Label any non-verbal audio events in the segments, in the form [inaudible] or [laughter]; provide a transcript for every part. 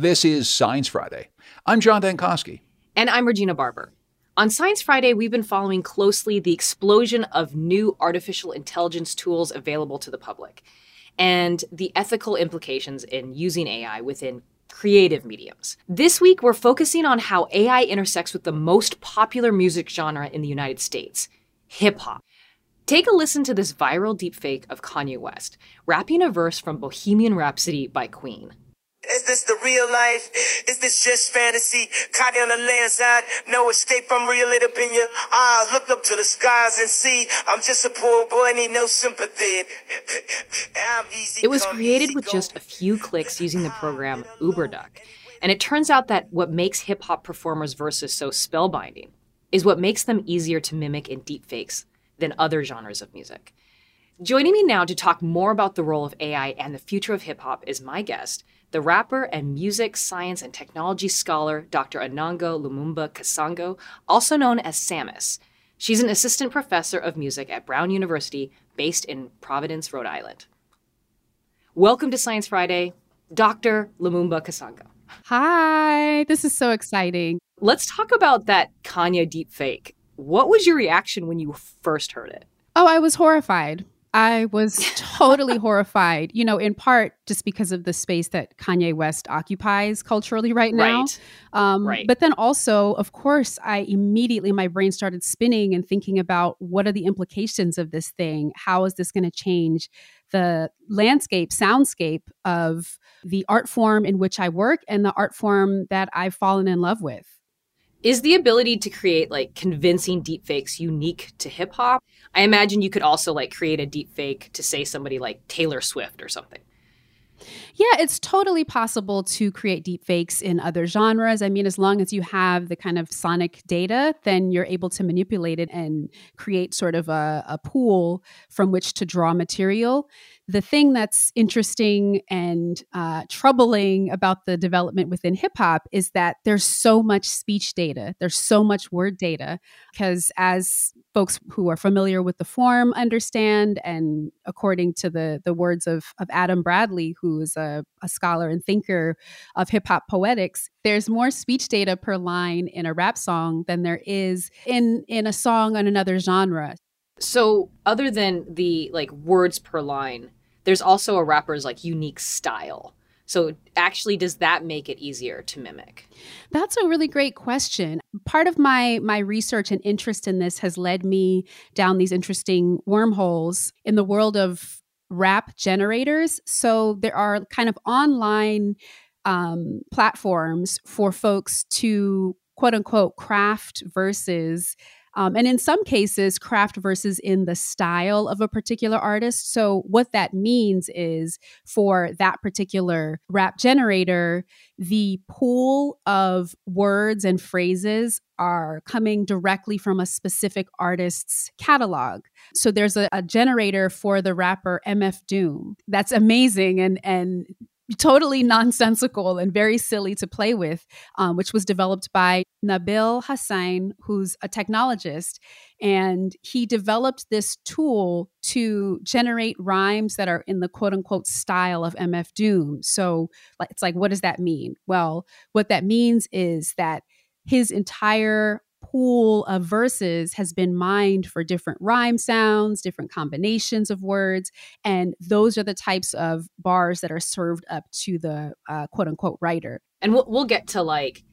This is Science Friday. I'm John Dankosky. And I'm Regina Barber. On Science Friday, we've been following closely the explosion of new artificial intelligence tools available to the public and the ethical implications in using AI within creative mediums. This week, we're focusing on how AI intersects with the most popular music genre in the United States hip hop. Take a listen to this viral deepfake of Kanye West, rapping a verse from Bohemian Rhapsody by Queen. Is this the real life? Is this just fantasy? Caught on the landside, no escape from real it opinion. I look up to the skies and see I'm just a poor boy, need no sympathy. it was created with just a few clicks using the program UberDuck. And it turns out that what makes hip hop performers' verses so spellbinding is what makes them easier to mimic in deepfakes than other genres of music. Joining me now to talk more about the role of AI and the future of hip hop is my guest, the rapper and music, science, and technology scholar Dr. Enongo Lumumba Kasongo, also known as Sammus. She's an assistant professor of music at Brown University, based in Providence, Rhode Island. Welcome to Science Friday, Dr. Lumumba Kasongo. Hi, this is so exciting. Let's talk about that Kanye deepfake. What was your reaction when you first heard it? Oh, I was horrified. I was totally [laughs] horrified, you know, in part just because of the space that Kanye West occupies culturally right now. Right. Um, right. But then also, of course, I immediately, my brain started spinning and thinking about what are the implications of this thing? How is this going to change the landscape, soundscape of the art form in which I work and the art form that I've fallen in love with? Is the ability to create like convincing deepfakes unique to hip hop? I imagine you could also like create a deepfake to say somebody like Taylor Swift or something. Yeah, it's totally possible to create deepfakes in other genres. I mean, as long as you have the kind of sonic data, then you're able to manipulate it and create sort of a, a pool from which to draw material. The thing that's interesting and uh, troubling about the development within hip hop is that there's so much speech data, there's so much word data, because as folks who are familiar with the form understand, and according to the the words of of Adam Bradley, who is a, a scholar and thinker of hip hop poetics, there's more speech data per line in a rap song than there is in in a song on another genre. So, other than the like words per line, there's also a rapper's like unique style. So actually does that make it easier to mimic? That's a really great question. Part of my my research and interest in this has led me down these interesting wormholes in the world of rap generators. So there are kind of online um, platforms for folks to quote unquote craft verses um, and in some cases, craft versus in the style of a particular artist. So, what that means is for that particular rap generator, the pool of words and phrases are coming directly from a specific artist's catalog. So there's a, a, generator for the rapper MF Doom. That's amazing and and totally nonsensical and very silly to play with, um, which was developed by Nabil Hussain, who's a technologist. And he developed this tool to generate rhymes that are in the quote unquote style of MF Doom. So it's like, what does that mean? Well, what that means is that his entire pool of verses has been mined for different rhyme sounds, different combinations of words. And those are the types of bars that are served up to the uh, quote unquote writer. And we'll, we'll get to like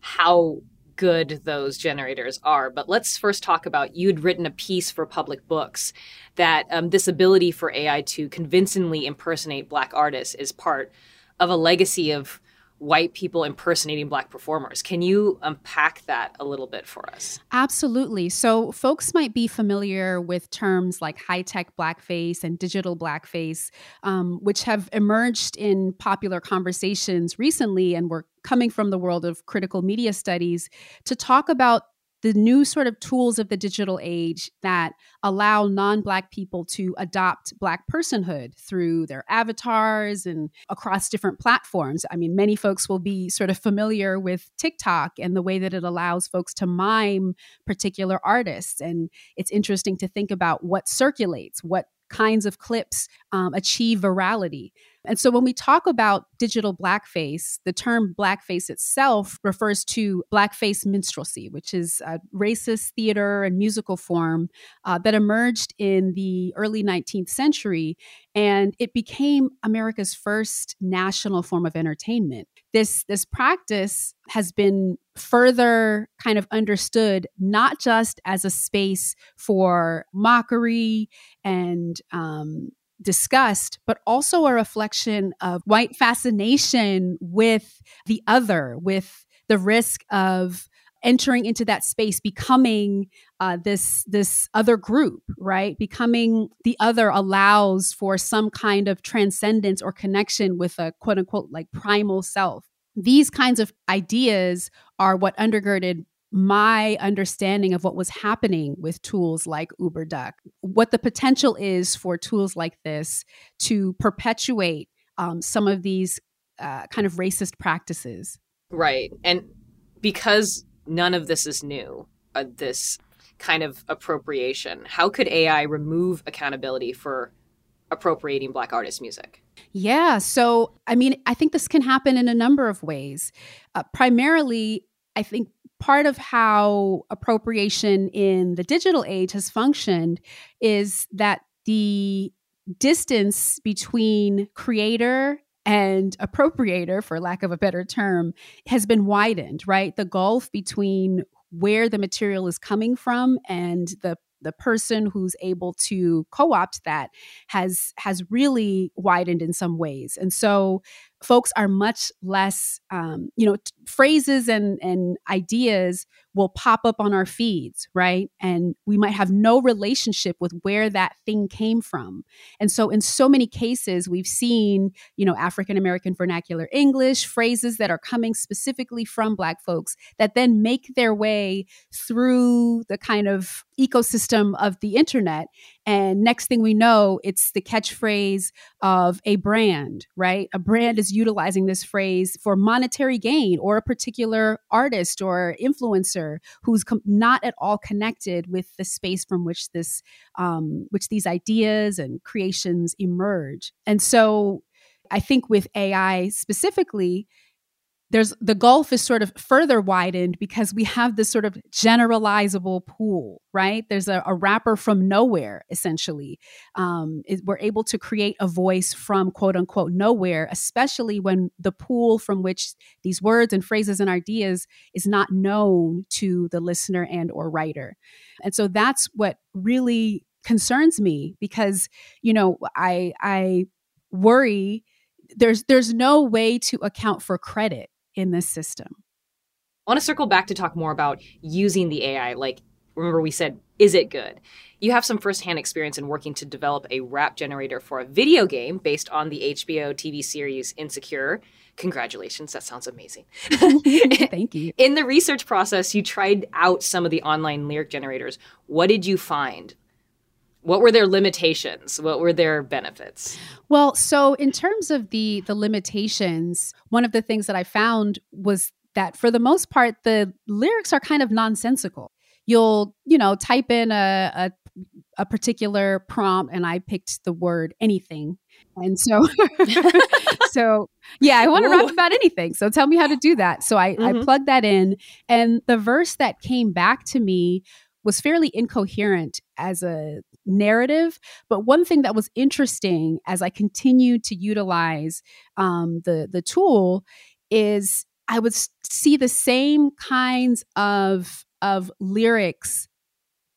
how good those generators are. But let's first talk about you'd written a piece for public books that um, this ability for AI to convincingly impersonate Black artists is part of a legacy of white people impersonating black performers. Can you unpack that a little bit for us? Absolutely. So, folks might be familiar with terms like high tech blackface and digital blackface, um, which have emerged in popular conversations recently and were coming from the world of critical media studies to talk about the new sort of tools of the digital age that allow non Black people to adopt Black personhood through their avatars and across different platforms. I mean, many folks will be sort of familiar with TikTok and the way that it allows folks to mime particular artists. And it's interesting to think about what circulates, what kinds of clips um, achieve virality. And so when we talk about digital blackface, the term blackface itself refers to blackface minstrelsy, which is a racist theater and musical form uh, that emerged in the early 19th century. And it became America's first national form of entertainment. This, this practice has been further kind of understood not just as a space for mockery and um, discussed, but also a reflection of white fascination with the other, with the risk of entering into that space becoming uh, this this other group right? Becoming the other allows for some kind of transcendence or connection with a quote unquote like primal self. These kinds of ideas are what undergirded my understanding of what was happening with tools like UberDuck, what the potential is for tools like this to perpetuate um, some of these uh, kind of racist practices. Right. And because none of this is new, uh, this kind of appropriation, how could AI remove accountability for appropriating Black artist music? Yeah. So, I mean, I think this can happen in a number of ways. Uh, primarily, I think part of how appropriation in the digital age has functioned is that the distance between creator and appropriator, for lack of a better term, has been widened, right? The gulf between where the material is coming from and the the person who's able to co-opt that has has really widened in some ways and so folks are much less um, you know t- phrases and and ideas will pop up on our feeds right? And we might have no relationship with where that thing came from. And so in so many cases we've seen you know african american vernacular english phrases that are coming specifically from black folks that then make their way through the kind of ecosystem of the internet. And next thing we know, it's the catchphrase of a brand, right? A brand is utilizing this phrase for monetary gain or a particular artist or influencer who's com- not at all connected with the space from which this, um, which these ideas and creations emerge. And so I think with AI specifically, there's the gulf is sort of further widened because we have this sort of generalizable pool right? There's a, a rapper from nowhere essentially. Um, it, we're able to create a voice from quote unquote nowhere especially when the pool from which these words and phrases and ideas is not known to the listener and or writer. And so that's what really concerns me because you know i i worry there's there's no way to account for credit in this system. I want to circle back to talk more about using the AI. Like, remember, we said, is it good? You have some firsthand experience in working to develop a rap generator for a video game based on the HBO TV series Insecure. Congratulations, that sounds amazing. [laughs] Thank you. In the research process, you tried out some of the online lyric generators. What did you find? What were their limitations what were their benefits well so in terms of the the limitations one of the things that i found was that for the most part the lyrics are kind of nonsensical you'll you know type in a, a a particular prompt and I picked the word anything. And so [laughs] so yeah, I want to rap about anything. So tell me how to do that. So I, mm-hmm. I plugged that in and the verse that came back to me was fairly incoherent as a narrative. But one thing that was interesting as I continued to utilize um, the the tool is I would see the same kinds of of lyrics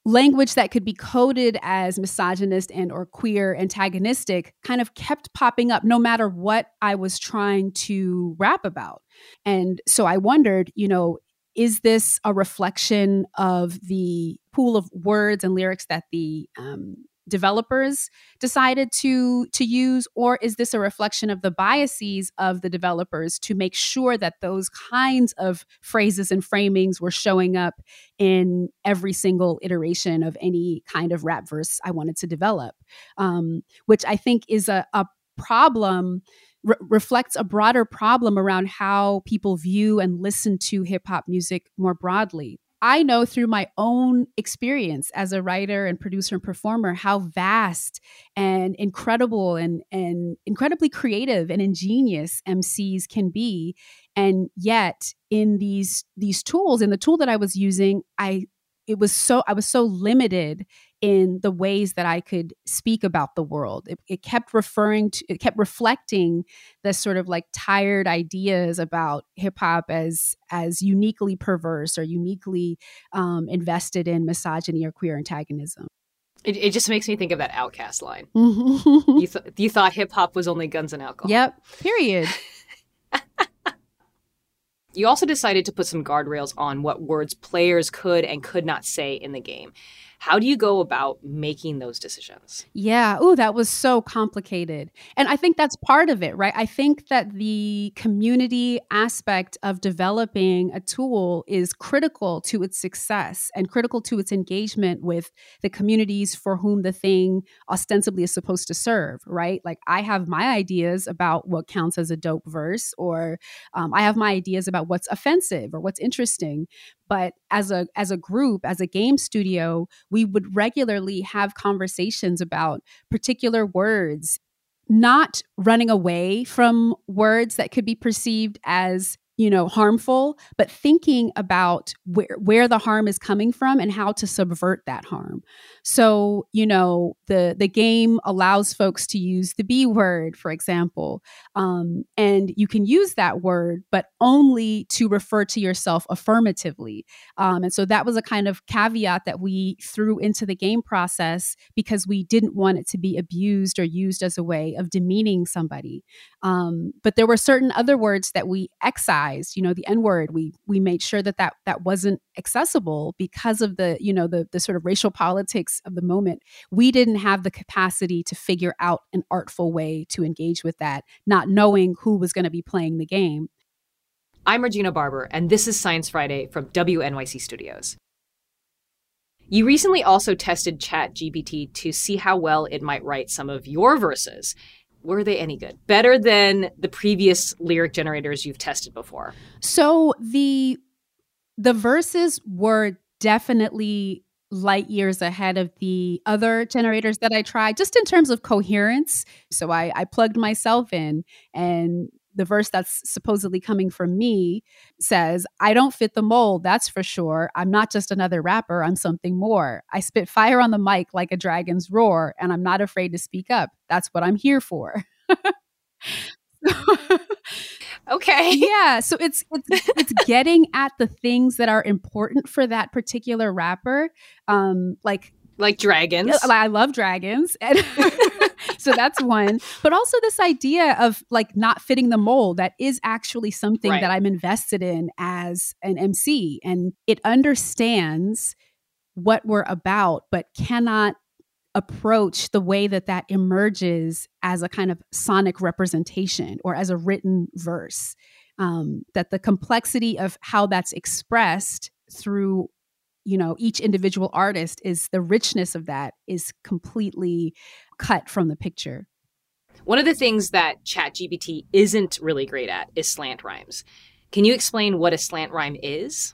language that could be coded as misogynist and or queer antagonistic kind of kept popping up no matter what I was trying to rap about. And so I wondered, you know, is this a reflection of the pool of words and lyrics that the um, developers decided to to use or is this a reflection of the biases of the developers to make sure that those kinds of phrases and framings were showing up in every single iteration of any kind of rap verse i wanted to develop um, which i think is a, a problem re- reflects a broader problem around how people view and listen to hip hop music more broadly. I know through my own experience as a writer and producer and performer how vast and incredible and, and incredibly creative and ingenious MCs can be. And yet in these these tools, in the tool that I was using, I it was so I was so limited in the ways that I could speak about the world. It, it, kept referring to, it kept reflecting the sort of like tired ideas about hip hop as as uniquely perverse or uniquely um, invested in misogyny or queer antagonism. It, it just makes me think of that OutKast line. [laughs] you, th- you thought hip hop was only guns and alcohol. Yep. Period. [laughs] You also decided to put some guardrails on what words players could and could not say in the game. How do you go about making those decisions? Yeah. Oh, that was so complicated. And I think that's part of it, right? I think that the community aspect of developing a tool is critical to its success and critical to its engagement with the communities for whom the thing ostensibly is supposed to serve, right? Like I have my ideas about what counts as a dope verse, or um, I have my ideas about what's offensive or what's interesting but as a as a group as a game studio we would regularly have conversations about particular words not running away from words that could be perceived as you know harmful but thinking about where where the harm is coming from and how to subvert that harm. So you know the the game allows folks to use the b word for example um, and you can use that word but only to refer to yourself affirmatively. Um, and so that was a kind of caveat that we threw into the game process because we didn't want it to be abused or used as a way of demeaning somebody. Um, but there were certain other words that we excised you know the n word we we made sure that that that wasn't accessible because of the you know the the sort of racial politics of the moment. We didn't have the capacity to figure out an artful way to engage with that not knowing who was going to be playing the game. I'm regina barber and this is science friday from wnyc studios. You recently also tested ChatGPT to see how well it might write some of your verses were they any good? Better than the previous lyric generators you've tested before? So the the verses were definitely light years ahead of the other generators that I tried, just in terms of coherence. So I, I plugged myself in and the verse that's supposedly coming from me says, I don't fit the mold, that's for sure. I'm not just another rapper, I'm something more. I spit fire on the mic like a dragon's roar, and I'm not afraid to speak up. That's what I'm here for. [laughs] okay. Yeah, so it's it's it's getting at the things that are important for that particular rapper. Um like like dragons. I love dragons. And [laughs] so that's one. But also this idea of like not fitting the mold that is actually something right. that I'm invested in as an MC. And it understands what we're about, but cannot approach the way that that emerges as a kind of sonic representation or as a written verse. Um, that the complexity of how that's expressed through you know each individual artist is the richness of that is completely cut from the picture one of the things that ChatGPT isn't really great at is slant rhymes. Can you explain what a slant rhyme is?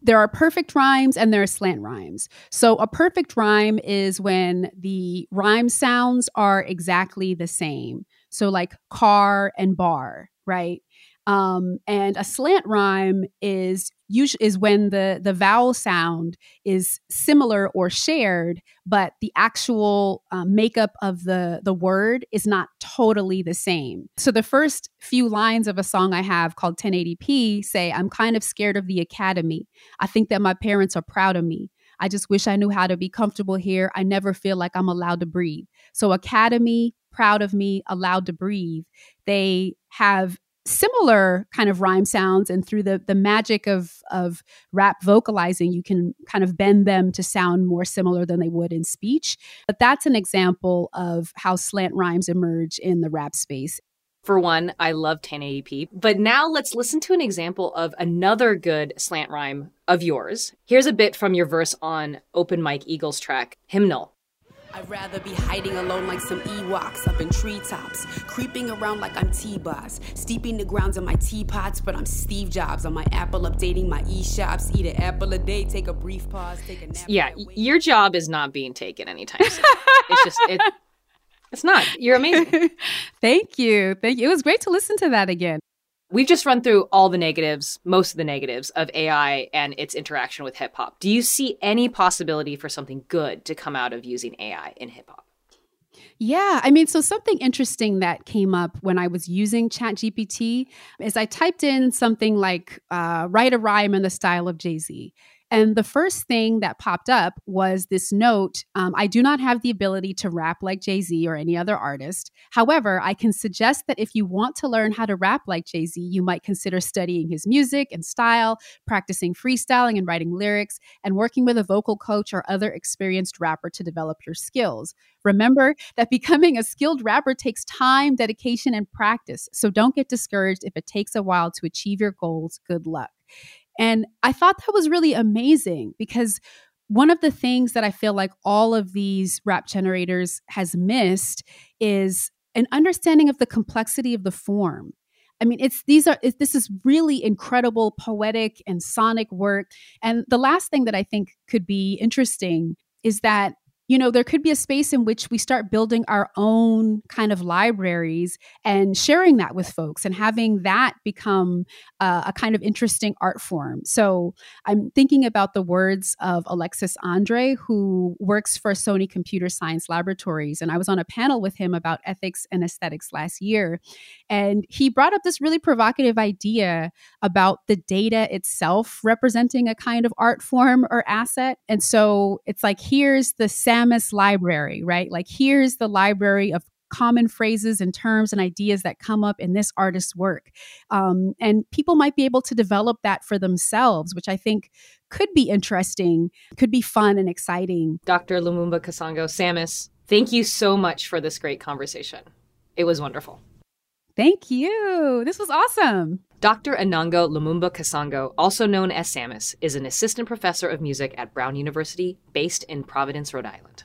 There are perfect rhymes and there are slant rhymes. So, a perfect rhyme is when the rhyme sounds are exactly the same. So, like car and bar, right? Um, and a slant rhyme is usually is when the the vowel sound is similar or shared, but the actual um, makeup of the the word is not totally the same. So the first few lines of a song I have called 1080p say, "I'm kind of scared of the academy. I think that my parents are proud of me." I just wish I knew how to be comfortable here. I never feel like I'm allowed to breathe. So, Academy, proud of me, allowed to breathe. They have similar kind of rhyme sounds and through the the magic of of rap vocalizing you can kind of bend them to sound more similar than they would in speech but that's an example of how slant rhymes emerge in the rap space for one, I love 1080p. But now let's listen to an example of another good slant rhyme of yours. Here's a bit from your verse on Open Mike Eagle's track, Hymnal. I'd rather be hiding alone like some Ewoks up in treetops, creeping around like I'm T-Boss, steeping the grounds in my teapots, but I'm Steve Jobs on my Apple updating my e-shops, eat an apple a day, take a brief pause, take a nap. Yeah, your job is not being taken anytime soon. it's just it, it's not. You're amazing. [laughs] Thank you. Thank you. It was great to listen to that again. We've just run through all the negatives, most of the negatives of AI and its interaction with hip hop. Do you see any possibility for something good to come out of using AI in hip hop? Yeah, I mean, so something interesting that came up when I was using ChatGPT is I typed in something like uh, write a rhyme in the style of Jay Z. And the first thing that popped up was this note um, I do not have the ability to rap like Jay Z or any other artist. However, I can suggest that if you want to learn how to rap like Jay Z, you might consider studying his music and style, practicing freestyling and writing lyrics, and working with a vocal coach or other experienced rapper to develop your skills. Remember that becoming a skilled rapper takes time, dedication, and practice. So don't get discouraged if it takes a while to achieve your goals. Good luck. And I thought that was really amazing because one of the things that I feel like all of these rap generators has missed is an understanding of the complexity of the form. I mean, it's these are it, this is really incredible poetic and sonic work. And the last thing that I think could be interesting is that you know, there could be a space in which we start building our own kind of libraries and sharing that with folks and having that become uh, a kind of interesting art form. So I'm thinking about the words of Alexis Andre, who works for Sony Computer Science Laboratories. And I was on a panel with him about ethics and aesthetics last year. And he brought up this really provocative idea about the data itself representing a kind of art form or asset. And so it's like, here's the sound SAMMUS library, right? Like here's the library of common phrases and terms and ideas that come up in this artist's work. Um, and people might be able to develop that for themselves, which I think could be interesting, could be fun and exciting. Dr. Lumumba Kasongo, Sammus, thank you so much for this great conversation. It was wonderful. Thank you. This was awesome. Dr. Enongo Lumumba Kasongo, also known as Sammus, is an assistant professor of music at Brown University based in Providence, Rhode Island.